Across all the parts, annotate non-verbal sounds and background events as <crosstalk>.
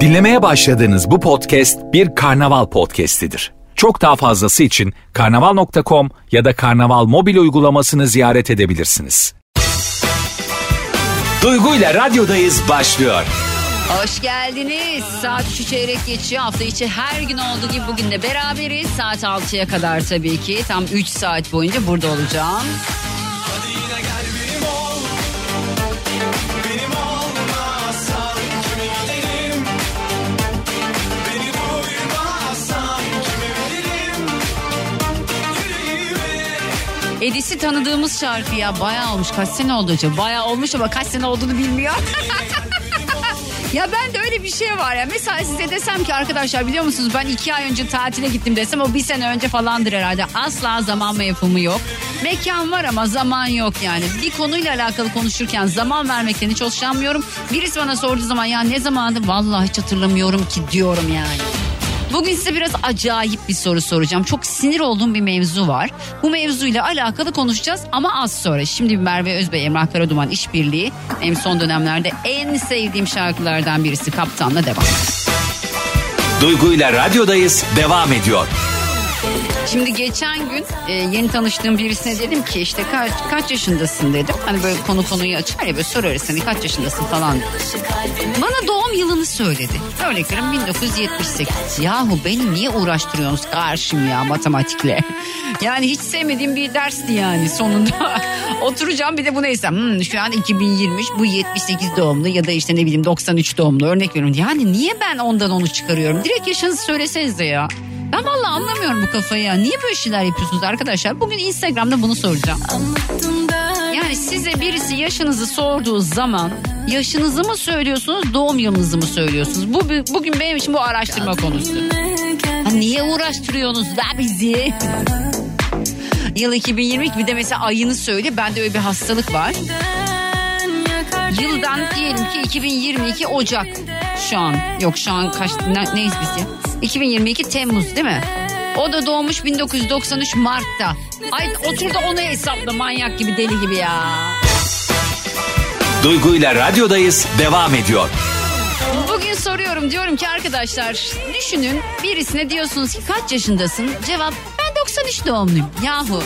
Dinlemeye başladığınız bu podcast bir karnaval podcastidir. Çok daha fazlası için karnaval.com ya da karnaval mobil uygulamasını ziyaret edebilirsiniz. Duygu ile radyodayız başlıyor. Hoş geldiniz. Saat 3'ü çeyrek geçiyor. Hafta içi her gün olduğu gibi bugün de beraberiz. Saat 6'ya kadar tabii ki. Tam 3 saat boyunca burada olacağım. Edis'i tanıdığımız şarkı ya bayağı olmuş. Kaç sene oldu acaba? Bayağı olmuş ama kaç sene olduğunu bilmiyor. <laughs> Ya ben de öyle bir şey var ya. Mesela size desem ki arkadaşlar biliyor musunuz ben iki ay önce tatile gittim desem o bir sene önce falandır herhalde. Asla zaman mefhumu yok. Mekan var ama zaman yok yani. Bir konuyla alakalı konuşurken zaman vermekten hiç hoşlanmıyorum. Birisi bana sorduğu zaman ya ne zamandı vallahi hiç hatırlamıyorum ki diyorum yani. Bugün size biraz acayip bir soru soracağım. Çok sinir olduğum bir mevzu var. Bu mevzuyla alakalı konuşacağız ama az sonra. Şimdi Merve Özbey, Emrah Karaduman işbirliği hem son dönemlerde en sevdiğim şarkılardan birisi Kaptan'la devam. Duygu ile radyodayız devam ediyor. Şimdi geçen gün e, yeni tanıştığım birisine dedim ki işte kaç, kaç yaşındasın dedim. Hani böyle konu konuyu açar ya böyle sorarız hani kaç yaşındasın falan. Bana doğum yılını söyledi. Örnek veriyorum 1978. Yahu beni niye uğraştırıyorsunuz karşım ya matematikle? <laughs> Yani hiç sevmediğim bir dersti yani sonunda. <laughs> Oturacağım bir de bunu hesap. Hmm, şu an 2020 bu 78 doğumlu ya da işte ne bileyim 93 doğumlu örnek veriyorum. Yani niye ben ondan onu çıkarıyorum? Direkt yaşınızı söylesenize ya. Ben vallahi anlamıyorum bu kafayı ya. Niye böyle şeyler yapıyorsunuz arkadaşlar? Bugün Instagram'da bunu soracağım. Yani size birisi yaşınızı sorduğu zaman yaşınızı mı söylüyorsunuz doğum yılınızı mı söylüyorsunuz? Bu bugün benim için bu araştırma konusu. Ha, niye uğraştırıyorsunuz da bizi? <laughs> Yıl 2022 bir de mesela ayını söyle. Bende öyle bir hastalık var. Yıldan diyelim ki 2022 Ocak şu an. Yok şu an kaç ne, neyiz biz ya? 2022 Temmuz değil mi? O da doğmuş 1993 Mart'ta. Ay otur da onu hesapla manyak gibi deli gibi ya. Duygu ile radyodayız devam ediyor. Bugün soruyorum diyorum ki arkadaşlar düşünün birisine diyorsunuz ki kaç yaşındasın? Cevap ben 93 doğumluyum. Yahu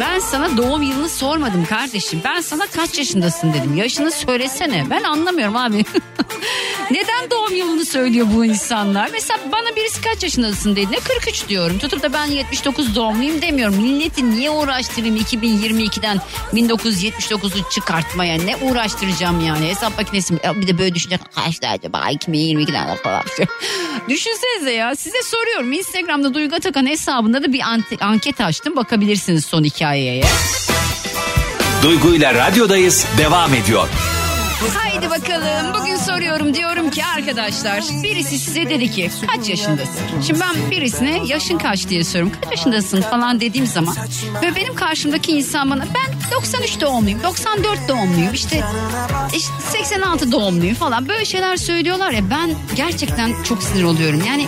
ben sana doğum yılını sormadım kardeşim. Ben sana kaç yaşındasın dedim. Yaşını söylesene. Ben anlamıyorum abi. <laughs> Neden doğum yılını söylüyor bu insanlar? Mesela bana birisi kaç yaşındasın dediğinde 43 diyorum. Tutup da ben 79 doğumluyum demiyorum. Milleti niye uğraştırayım 2022'den 1979'u çıkartmaya? Ne uğraştıracağım yani? Hesap makinesi mi? Bir de böyle düşünecek kaçta acaba 2022'den falan. <laughs> Düşünsenize ya size soruyorum. Instagram'da Duygu Atakan hesabında da bir anket açtım. Bakabilirsiniz son hikayeye. Duygu ile radyodayız devam ediyor. Haydi bakalım bugün soruyorum. Diyorum ki arkadaşlar birisi size dedi ki kaç yaşındasın? Şimdi ben birisine yaşın kaç? diye soruyorum. Kaç yaşındasın? falan dediğim zaman ve benim karşımdaki insan bana ben 93 doğumluyum 94 doğumluyum işte, işte 86 doğumluyum falan. Böyle şeyler söylüyorlar ya ben gerçekten çok sinir oluyorum. Yani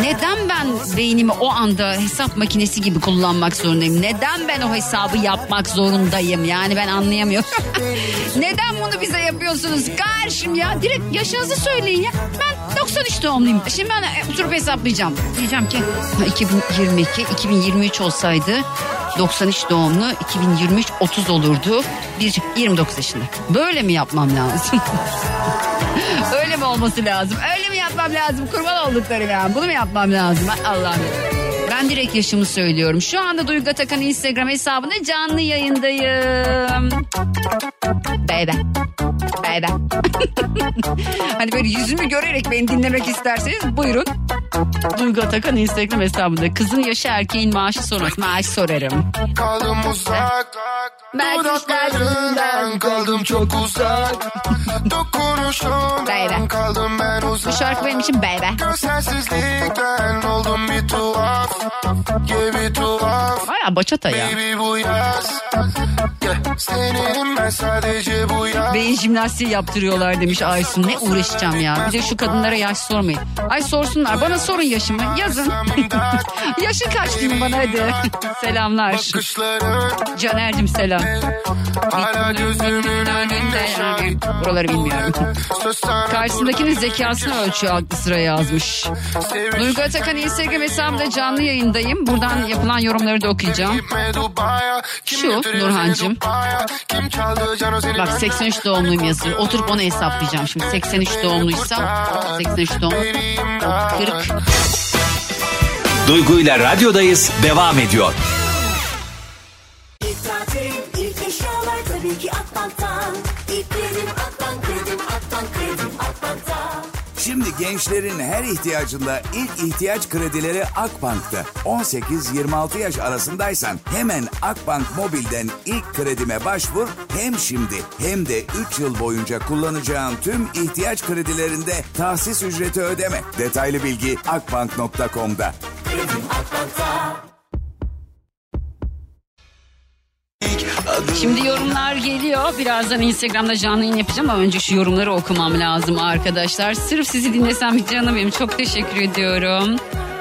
neden ben beynimi o anda hesap makinesi gibi kullanmak zorundayım? Neden ben o hesabı yapmak zorundayım? Yani ben anlayamıyorum. <laughs> Neden bunu bize yapıyorsunuz? Karşım ya direkt yaşınızı söyleyin ya. Ben 93 doğumluyum. Şimdi ben e, oturup hesaplayacağım. Diyeceğim ki 2022, 2023 olsaydı 93 doğumlu 2023 30 olurdu. Bir 29 yaşında. Böyle mi yapmam lazım? <laughs> Öyle mi olması lazım? Öyle mi yapmam lazım? Kurban olduklarım yani. Bunu mu yapmam lazım? Allah'ım. Ben direkt yaşımı söylüyorum. Şu anda Duygu Atakan Instagram hesabında canlı yayındayım. Baby. Baby. <laughs> hani böyle yüzümü görerek beni dinlemek isterseniz buyurun. Duygu Atakan Instagram hesabında. Kızın yaşı erkeğin maaşı sorması. Maaş sorarım. Kaldım uzak Dudaklarından kaldım çok uzak <laughs> Dokunuşundan kaldım ben Bu uzak şarkı benim için baby. Görselsizlikten oldum bir tuhaf Baya bachata ya. Beyin jimnastiği yaptırıyorlar demiş Aysun. Ne uğraşacağım ya. Bir de şu kadınlara yaş sormayın. Ay sorsunlar. Bana sorun yaşımı. Yazın. <laughs> Yaşın kaç diyeyim bana hadi. <laughs> Selamlar. Caner'cim selam. Buraları bilmiyorum. <laughs> Karşısındakinin zekasını ölçüyor aklı sıra yazmış. Duygu Atakan Instagram hesabımda canlı yayındayım. Buradan yapılan yorumları da okuyacağım. Şu, seni Bak 83 doğumluyum yazıyor. Oturup onu hesaplayacağım şimdi. 83 doğumluysam 83 doğum 40 Duygu ile radyodayız devam ediyor. Şimdi gençlerin her ihtiyacında ilk ihtiyaç kredileri Akbank'ta. 18-26 yaş arasındaysan hemen Akbank Mobil'den ilk kredime başvur. Hem şimdi hem de 3 yıl boyunca kullanacağın tüm ihtiyaç kredilerinde tahsis ücreti ödeme. Detaylı bilgi akbank.com'da. Şimdi yorumlar geliyor. Birazdan Instagram'da canlı yayın yapacağım ama önce şu yorumları okumam lazım arkadaşlar. Sırf sizi dinlesem bir canım benim. Çok teşekkür ediyorum.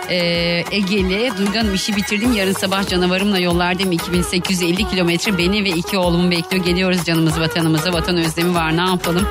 Ee, Egeli, Duygu işi bitirdim. Yarın sabah canavarımla yollardayım. 2850 kilometre beni ve iki oğlumu bekliyor. Geliyoruz canımız vatanımıza. Vatan özlemi var ne yapalım.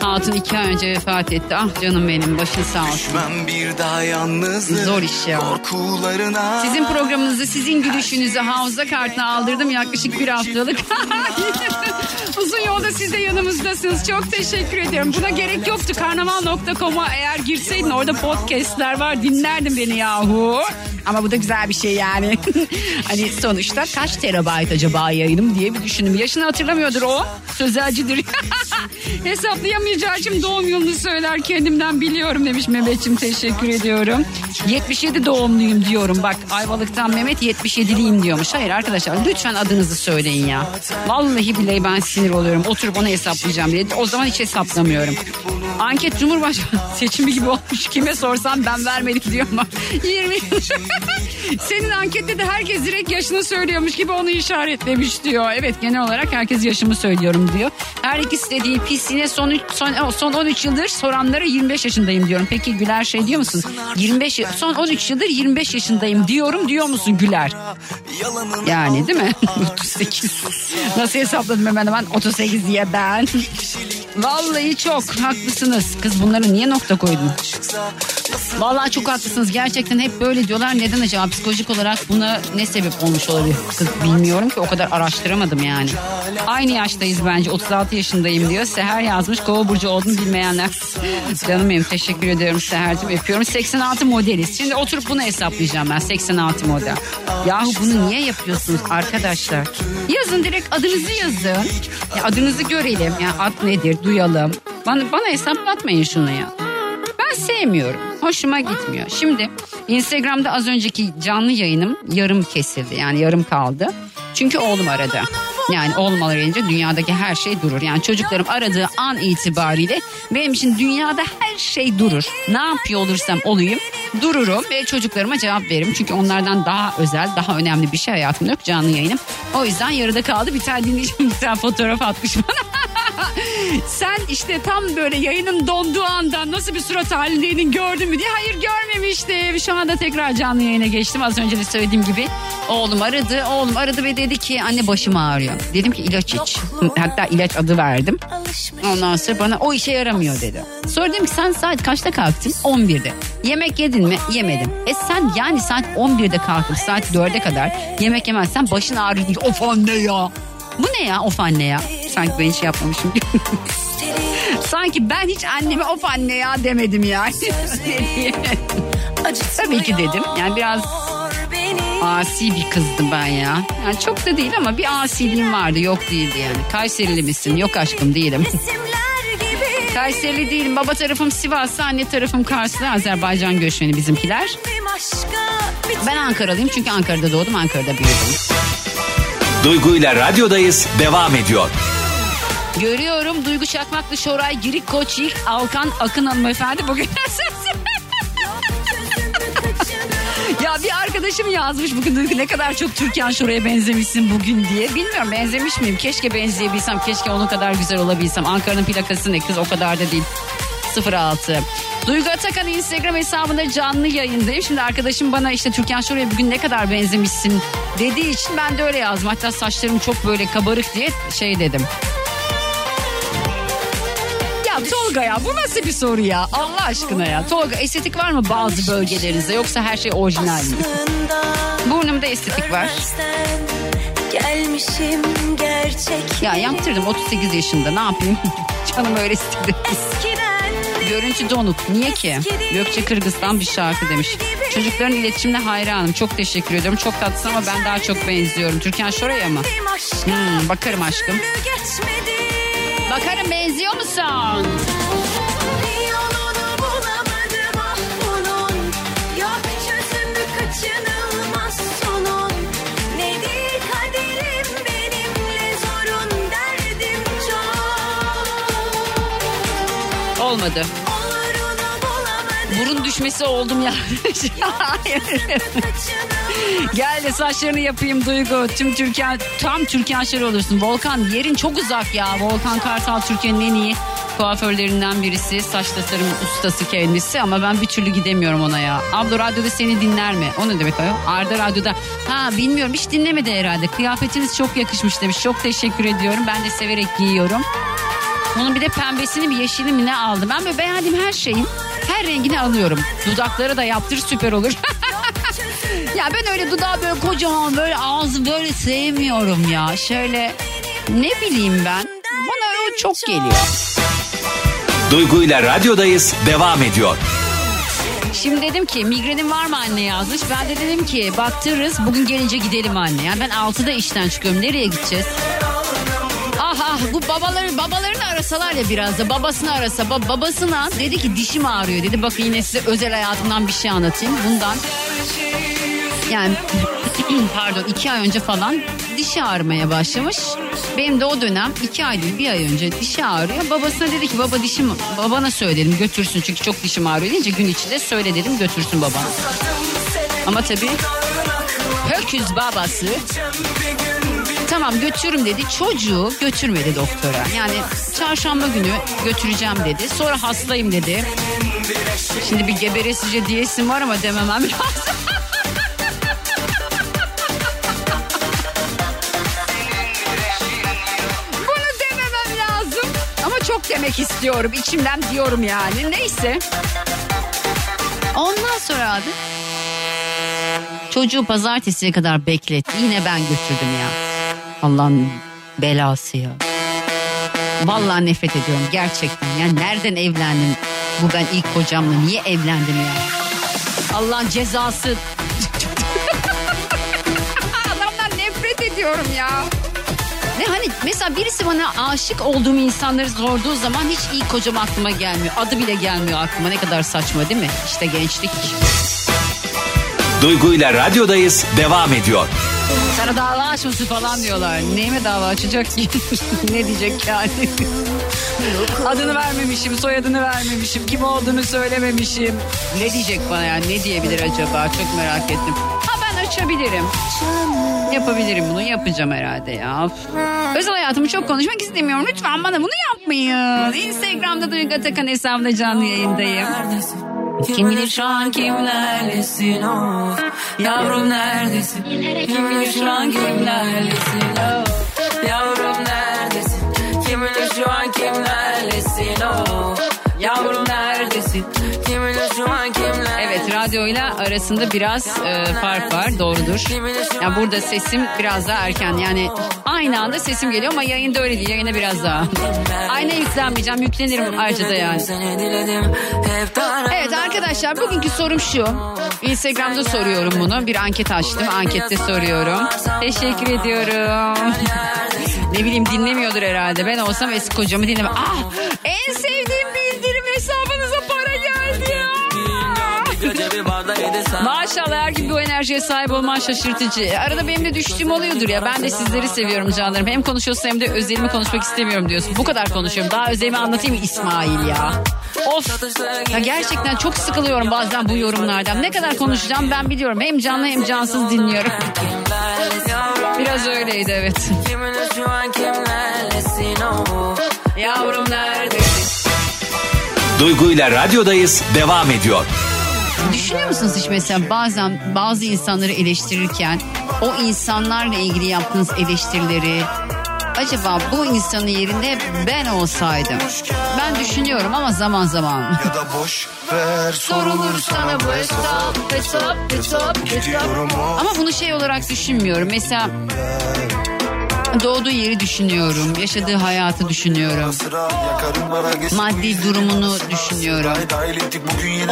Hatun iki ay önce vefat etti. Ah canım benim başın sağ olsun. Düşmem bir daha yalnızlık Zor iş ya. Korkularına Sizin programınızı, sizin gülüşünüzü hafıza kartına aldırdım yaklaşık bir haftalık. <laughs> Uzun yolda siz de yanımızdasınız. Çok teşekkür ediyorum. Buna gerek yoktu. Karnaval.com'a eğer girseydin orada podcastler var. Dinlerdin beni yahu. Ama bu da güzel bir şey yani. <laughs> hani sonuçta kaç terabayt acaba yayınım diye bir düşündüm. Yaşını hatırlamıyordur o. Sözelcidir. <laughs> <laughs> Hesaplayamayacağı için doğum yılını söyler kendimden biliyorum demiş Mehmetçim teşekkür ediyorum. 77 doğumluyum diyorum bak Ayvalık'tan Mehmet 77'liyim diyormuş. Hayır arkadaşlar lütfen adınızı söyleyin ya. Vallahi bile ben sinir oluyorum oturup onu hesaplayacağım diye. O zaman hiç hesaplamıyorum. Anket Cumhurbaşkanı <laughs> seçimi gibi olmuş. Kime sorsam ben vermedim diyor ama <laughs> 20 Senin ankette de herkes direkt yaşını söylüyormuş gibi onu işaretlemiş diyor. Evet genel olarak herkes yaşımı söylüyorum diyor. Her ikisi de yine son, son, son 13 yıldır soranlara 25 yaşındayım diyorum. Peki Güler şey diyor musun? 25 y- son 13 yıldır 25 yaşındayım diyorum diyor musun Güler? Yani değil mi? <laughs> 38. Nasıl hesapladım hemen hemen 38 diye ben. Vallahi çok haklısınız. Kız bunları niye nokta koydun? Vallahi çok haklısınız. Gerçekten hep böyle diyorlar. Neden acaba psikolojik olarak buna ne sebep olmuş olabilir? Kız bilmiyorum ki o kadar araştıramadım yani. Aynı yaştayız bence. 36 yaşındayım diyor. Seher yazmış. Kova burcu olduğunu bilmeyenler. <laughs> Canım benim teşekkür ediyorum Seher'cim. Öpüyorum. 86 modeliz. Şimdi oturup bunu hesaplayacağım ben. 86 model. Yahu bunu niye yapıyorsunuz arkadaşlar? Yazın direkt adınızı yazın. Ya adınızı görelim. Ya ad nedir duyalım. Bana, bana hesaplatmayın şunu ya. Ben sevmiyorum. Hoşuma gitmiyor. Şimdi Instagram'da az önceki canlı yayınım yarım kesildi. Yani yarım kaldı. Çünkü oğlum aradı. Yani oğlum arayınca dünyadaki her şey durur. Yani çocuklarım aradığı an itibariyle benim için dünyada her şey durur. Ne yapıyor olursam olayım dururum ve çocuklarıma cevap veririm. Çünkü onlardan daha özel, daha önemli bir şey hayatımda yok canlı yayınım. O yüzden yarıda kaldı. Bir tane dinleyicim bir tane fotoğraf atmış bana. <laughs> <laughs> Sen işte tam böyle yayının donduğu anda nasıl bir surat halindeydin gördün mü diye. Hayır görmemiştim. Şu anda tekrar canlı yayına geçtim. Az önce de söylediğim gibi oğlum aradı. Oğlum aradı ve dedi ki anne başım ağrıyor. Dedim ki ilaç iç. <laughs> Hatta ilaç adı verdim. Ondan sonra bana o işe yaramıyor dedi. Sonra dedim ki sen saat kaçta kalktın? 11'de. Yemek yedin mi? Yemedim. E sen yani saat 11'de kalkıp saat 4'e kadar yemek yemezsen başın ağrıyor. Of anne ya. Bu ne ya of anne ya? Sanki ben hiç yapmamışım. <laughs> Sanki ben hiç anneme of anne ya demedim ya. <laughs> Tabii ki dedim. Yani biraz asi bir kızdım ben ya. Yani çok da değil ama bir asiliğim vardı. Yok değildi yani. Kayserili misin? Yok aşkım değilim. <laughs> Kayserili değilim. Baba tarafım Sivaslı, anne tarafım Karslı. Azerbaycan göçmeni bizimkiler. Ben Ankaralıyım çünkü Ankara'da doğdum, Ankara'da büyüdüm. Duygu ile radyodayız devam ediyor. Görüyorum Duygu Çakmaklı, Şoray, Girik, Koç, Yiğit, Alkan, Akın hanımefendi bugün <laughs> Ya bir arkadaşım yazmış bugün Duygu ne kadar çok Türkan Şoray'a benzemişsin bugün diye. Bilmiyorum benzemiş miyim? Keşke benzeyebilsem. Keşke onun kadar güzel olabilsem. Ankara'nın plakası ne kız o kadar da değil. 06. Duygu Atakan Instagram hesabında canlı yayındayım. Şimdi arkadaşım bana işte Türkan Şoray'a bugün ne kadar benzemişsin dediği için ben de öyle yazdım. Hatta saçlarım çok böyle kabarık diye şey dedim. Ya Tolga ya bu nasıl bir soru ya Allah aşkına ya. Tolga estetik var mı bazı bölgelerinizde yoksa her şey orijinal mi? Burnumda estetik var. Gelmişim gerçek. Ya yaptırdım 38 yaşında ne yapayım? <laughs> Canım öyle istedi. Eskiden Görüntü donuk. Niye ki? Gökçe Kırgız'dan bir şarkı demiş. Çocukların iletişimine hayranım. Çok teşekkür ediyorum. Çok tatlısın ama ben daha çok benziyorum. Türkan Şoray'a mı? Hmm, bakarım aşkım. Bakarım benziyor musun? Bir düşmesi oldum ya. <laughs> Gel de saçlarını yapayım Duygu. Tüm Türkan, tam Türkan Şoray olursun. Volkan yerin çok uzak ya. Volkan Kartal Türkiye'nin en iyi kuaförlerinden birisi. Saç tasarım ustası kendisi ama ben bir türlü gidemiyorum ona ya. Abla radyoda seni dinler mi? O ne demek o? Arda radyoda. Ha bilmiyorum hiç dinlemedi herhalde. Kıyafetiniz çok yakışmış demiş. Çok teşekkür ediyorum. Ben de severek giyiyorum. Onun bir de pembesini bir yeşili mi ne aldım. Ben böyle beğendiğim her şeyin her rengini alıyorum. Dudakları da yaptır süper olur. <laughs> ya ben öyle dudağı böyle kocaman böyle ağzı böyle sevmiyorum ya. Şöyle ne bileyim ben. Bana o çok geliyor. Duygu ile radyodayız devam ediyor. Şimdi dedim ki migrenin var mı anne yazmış. Ben de dedim ki baktırırız bugün gelince gidelim anne. Yani ben 6'da işten çıkıyorum. Nereye gideceğiz? Bu babaları babalarını arasalar ya biraz da babasını arasa ba- babasına dedi ki dişim ağrıyor dedi. Bakın yine size özel hayatımdan bir şey anlatayım. Bundan yani <clears throat> pardon iki ay önce falan dişi ağrımaya başlamış. Benim de o dönem iki ay değil bir ay önce dişi ağrıyor. Babasına dedi ki baba dişim babana söyledim götürsün çünkü çok dişim ağrıyor deyince gün içinde söyle dedim götürsün babana. Ama tabii Höküz babası tamam götürürüm dedi. Çocuğu götürmedi doktora. Yani çarşamba günü götüreceğim dedi. Sonra hastayım dedi. Şimdi bir geberesice diyesim var ama dememem lazım. <laughs> Bunu dememem lazım. Ama çok demek istiyorum. İçimden diyorum yani. Neyse. Ondan sonra abi çocuğu pazartesiye kadar bekletti. Yine ben götürdüm ya. Allah'ın belası ya. Vallahi nefret ediyorum gerçekten. Ya nereden evlendin? Bu ben ilk kocamla niye evlendim ya? Allah'ın cezası. <laughs> Adamdan nefret ediyorum ya. Ne hani mesela birisi bana aşık olduğum insanları sorduğu zaman hiç ilk kocam aklıma gelmiyor. Adı bile gelmiyor aklıma. Ne kadar saçma değil mi? İşte gençlik. Duygu ile radyodayız devam ediyor. Sana dava açması falan diyorlar. Neyime dava açacak ki? <laughs> ne diyecek yani? Adını vermemişim, soyadını vermemişim, kim olduğunu söylememişim. Ne diyecek bana yani? Ne diyebilir acaba? Çok merak ettim. Ha ben açabilirim. Yapabilirim bunu, yapacağım herhalde ya. Özel hayatımı çok konuşmak istemiyorum. Lütfen bana bunu yapmayın. Instagram'da Duygu Atakan hesabında canlı yayındayım. Kim bilir şu an kimlerlesin? Of Yavrum neredesin? Kim bilir şu an kimlerlesin? Of Yavrum neredesin? Kim bilir şu an kimlerlesin? Of Yavrum neredesin? Kim bilir şu an Evet radyoyla arasında biraz e, fark var doğrudur. Yani burada sesim biraz daha erken yani aynı anda sesim geliyor ama yayında öyle değil yayında biraz daha. Aynı yüklenmeyeceğim yüklenirim ayrıca da yani. Evet arkadaşlar bugünkü sorum şu. Instagram'da soruyorum bunu. Bir anket açtım. Ankette soruyorum. Teşekkür ediyorum. ne bileyim dinlemiyordur herhalde. Ben olsam eski kocamı dinlemem. Ah en sevdiğim Maşallah her gün bu enerjiye sahip olman şaşırtıcı. Arada benim de düştüğüm oluyordur ya. Ben de sizleri seviyorum canlarım. Hem konuşuyorsun hem de özelimi konuşmak istemiyorum diyorsun. Bu kadar konuşuyorum. Daha özelimi anlatayım İsmail ya? Of. Ya gerçekten çok sıkılıyorum bazen bu yorumlardan. Ne kadar konuşacağım ben biliyorum. Hem canlı hem cansız dinliyorum. Biraz öyleydi evet. Yavrum neredesin? Duygu ile radyodayız devam ediyor. Düşünüyor musunuz hiç mesela bazen bazı insanları eleştirirken o insanlarla ilgili yaptığınız eleştirileri acaba bu insanın yerinde ben olsaydım? Ben düşünüyorum ama zaman zaman. Ya da boş ver sorulur sana bu hesap hesap. hesap hesap ama bunu şey olarak düşünmüyorum. Mesela doğduğu yeri düşünüyorum yaşadığı hayatı düşünüyorum maddi durumunu düşünüyorum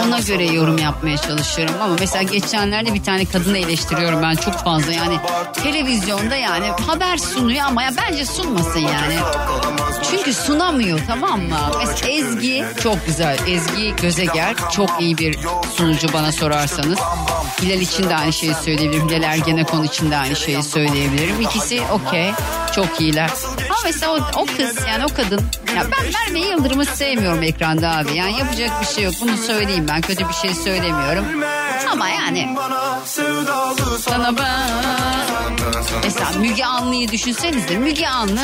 ona göre yorum yapmaya çalışıyorum ama mesela geçenlerde bir tane kadını eleştiriyorum ben çok fazla yani televizyonda yani haber sunuyor ama ya bence sunmasın yani. Çünkü sunamıyor tamam mı? Mesela Ezgi çok güzel. Ezgi Gözeger çok iyi bir sunucu bana sorarsanız. Hilal için de aynı şeyi söyleyebilirim. Hilal Ergenekon için de aynı şeyi söyleyebilirim. İkisi okey. Çok iyiler. Ama mesela o, o kız yani o kadın. Ya ben Merve Yıldırım'ı sevmiyorum ekranda abi. Yani yapacak bir şey yok. Bunu söyleyeyim ben. Kötü bir şey söylemiyorum. Ama yani sana ben... Mesela Müge Anlı'yı düşünsenize. Müge Anlı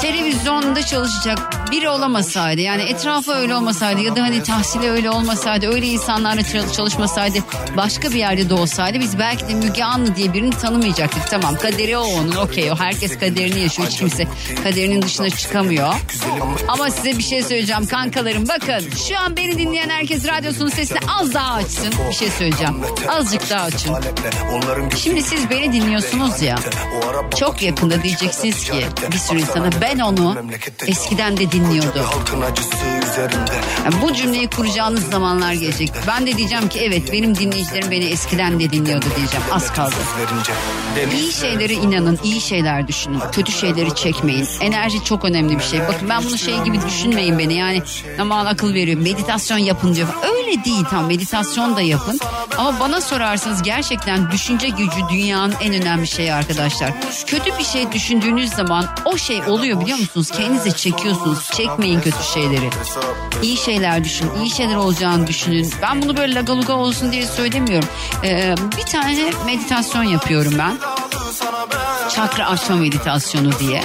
televizyonda çalışacak biri olamasaydı yani etrafı öyle olmasaydı ya da hani tahsili öyle olmasaydı öyle insanlarla çal- çalışmasaydı başka bir yerde de olsaydı biz belki de Müge Anlı diye birini tanımayacaktık tamam kaderi o onun okey o herkes kaderini yaşıyor hiç kimse kaderinin dışına çıkamıyor ama size bir şey söyleyeceğim kankalarım bakın şu an beni dinleyen herkes radyosunun sesini az daha açsın bir şey söyleyeceğim azıcık daha açın Şimdi siz beni dinliyorsunuz ya. Çok yakında diyeceksiniz ki bir sürü insana ben onu eskiden de dinliyordum. Yani bu cümleyi kuracağınız zamanlar gelecek. Ben de diyeceğim ki evet benim dinleyicilerim beni eskiden de dinliyordu diyeceğim. Az kaldı. İyi şeylere inanın, iyi şeyler düşünün. Kötü şeyleri çekmeyin. Enerji çok önemli bir şey. Bakın ben bunu şey gibi düşünmeyin beni. Yani aman akıl veriyor. Meditasyon yapın diyor. Öyle değil tam meditasyon da yapın. Ama bana sorarsanız gerçekten düşünce gücü dünyanın en önemli şeyi arkadaşlar. Kötü bir şey düşündüğünüz zaman o şey oluyor biliyor musunuz? Kendinize çekiyorsunuz. Çekmeyin kötü şeyleri. İyi şeyler düşünün. iyi şeyler olacağını düşünün. Ben bunu böyle lagaluga olsun diye söylemiyorum. Ee, bir tane meditasyon yapıyorum ben. Çakra açma meditasyonu diye.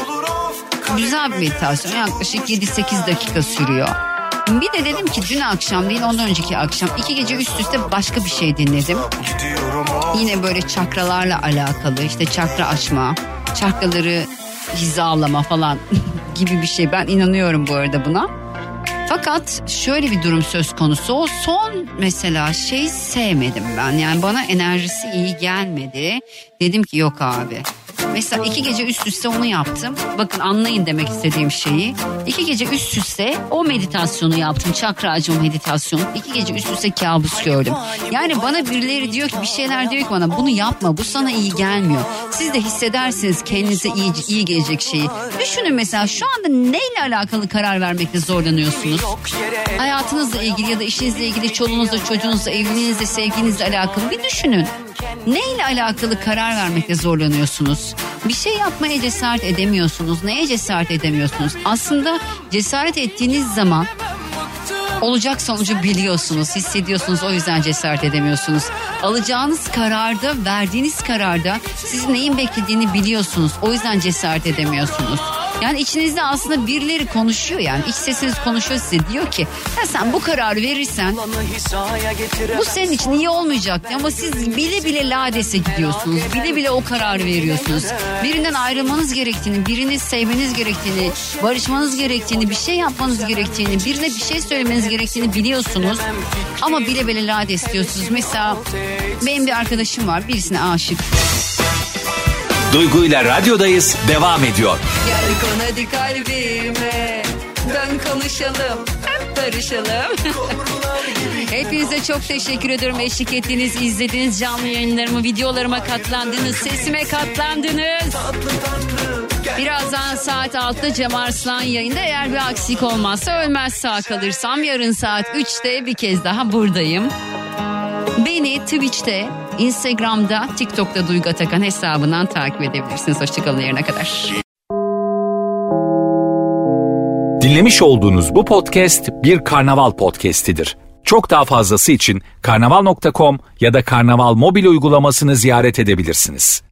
Güzel bir meditasyon. Yaklaşık 7-8 dakika sürüyor. Bir de dedim ki dün akşam değil ondan önceki akşam iki gece üst üste başka bir şey dinledim. Yine böyle çakralarla alakalı işte çakra açma, çakraları hizalama falan <laughs> gibi bir şey. Ben inanıyorum bu arada buna. Fakat şöyle bir durum söz konusu. O son mesela şey sevmedim ben. Yani bana enerjisi iyi gelmedi. Dedim ki yok abi. Mesela iki gece üst üste onu yaptım. Bakın anlayın demek istediğim şeyi. İki gece üst üste o meditasyonu yaptım. Çakra açma meditasyonu. İki gece üst üste kabus gördüm. Yani bana birileri diyor ki bir şeyler diyor ki bana bunu yapma. Bu sana iyi gelmiyor. Siz de hissedersiniz kendinize iyi, iyi gelecek şeyi. Düşünün mesela şu anda neyle alakalı karar vermekte zorlanıyorsunuz? Hayatınızla ilgili ya da işinizle ilgili çoluğunuzla çocuğunuzla evliliğinizle sevginizle alakalı bir düşünün. Neyle alakalı karar vermekte zorlanıyorsunuz? Bir şey yapmaya cesaret edemiyorsunuz. Neye cesaret edemiyorsunuz? Aslında cesaret ettiğiniz zaman olacak sonucu biliyorsunuz, hissediyorsunuz o yüzden cesaret edemiyorsunuz. Alacağınız kararda, verdiğiniz kararda siz neyin beklediğini biliyorsunuz. O yüzden cesaret edemiyorsunuz. Yani içinizde aslında birileri konuşuyor yani iç sesiniz konuşuyor size diyor ki ya sen bu kararı verirsen bu senin için iyi olmayacak ama siz bile bile ladese gidiyorsunuz. Bile bile o kararı veriyorsunuz. Birinden ayrılmanız gerektiğini, birini sevmeniz gerektiğini, barışmanız gerektiğini, bir şey yapmanız gerektiğini, birine bir şey söylemeniz gerektiğini biliyorsunuz. Ama bile bile lades diyorsunuz. Mesela benim bir arkadaşım var birisine aşık. Duygu ile radyodayız devam ediyor. Gel kon hadi kalbime Dön konuşalım Hep barışalım <laughs> Hepinize çok teşekkür ediyorum eşlik ettiğiniz, izlediğiniz canlı yayınlarımı, videolarıma katlandınız, sesime katlandınız. Birazdan saat 6'da Cem Arslan yayında eğer bir aksilik olmazsa ölmez sağ kalırsam yarın saat 3'te bir kez daha buradayım. Beni Twitch'te, Instagram'da, TikTok'ta Duygu Atakan hesabından takip edebilirsiniz. Hoşçakalın yarına kadar. Dinlemiş olduğunuz bu podcast bir karnaval podcastidir. Çok daha fazlası için karnaval.com ya da karnaval mobil uygulamasını ziyaret edebilirsiniz.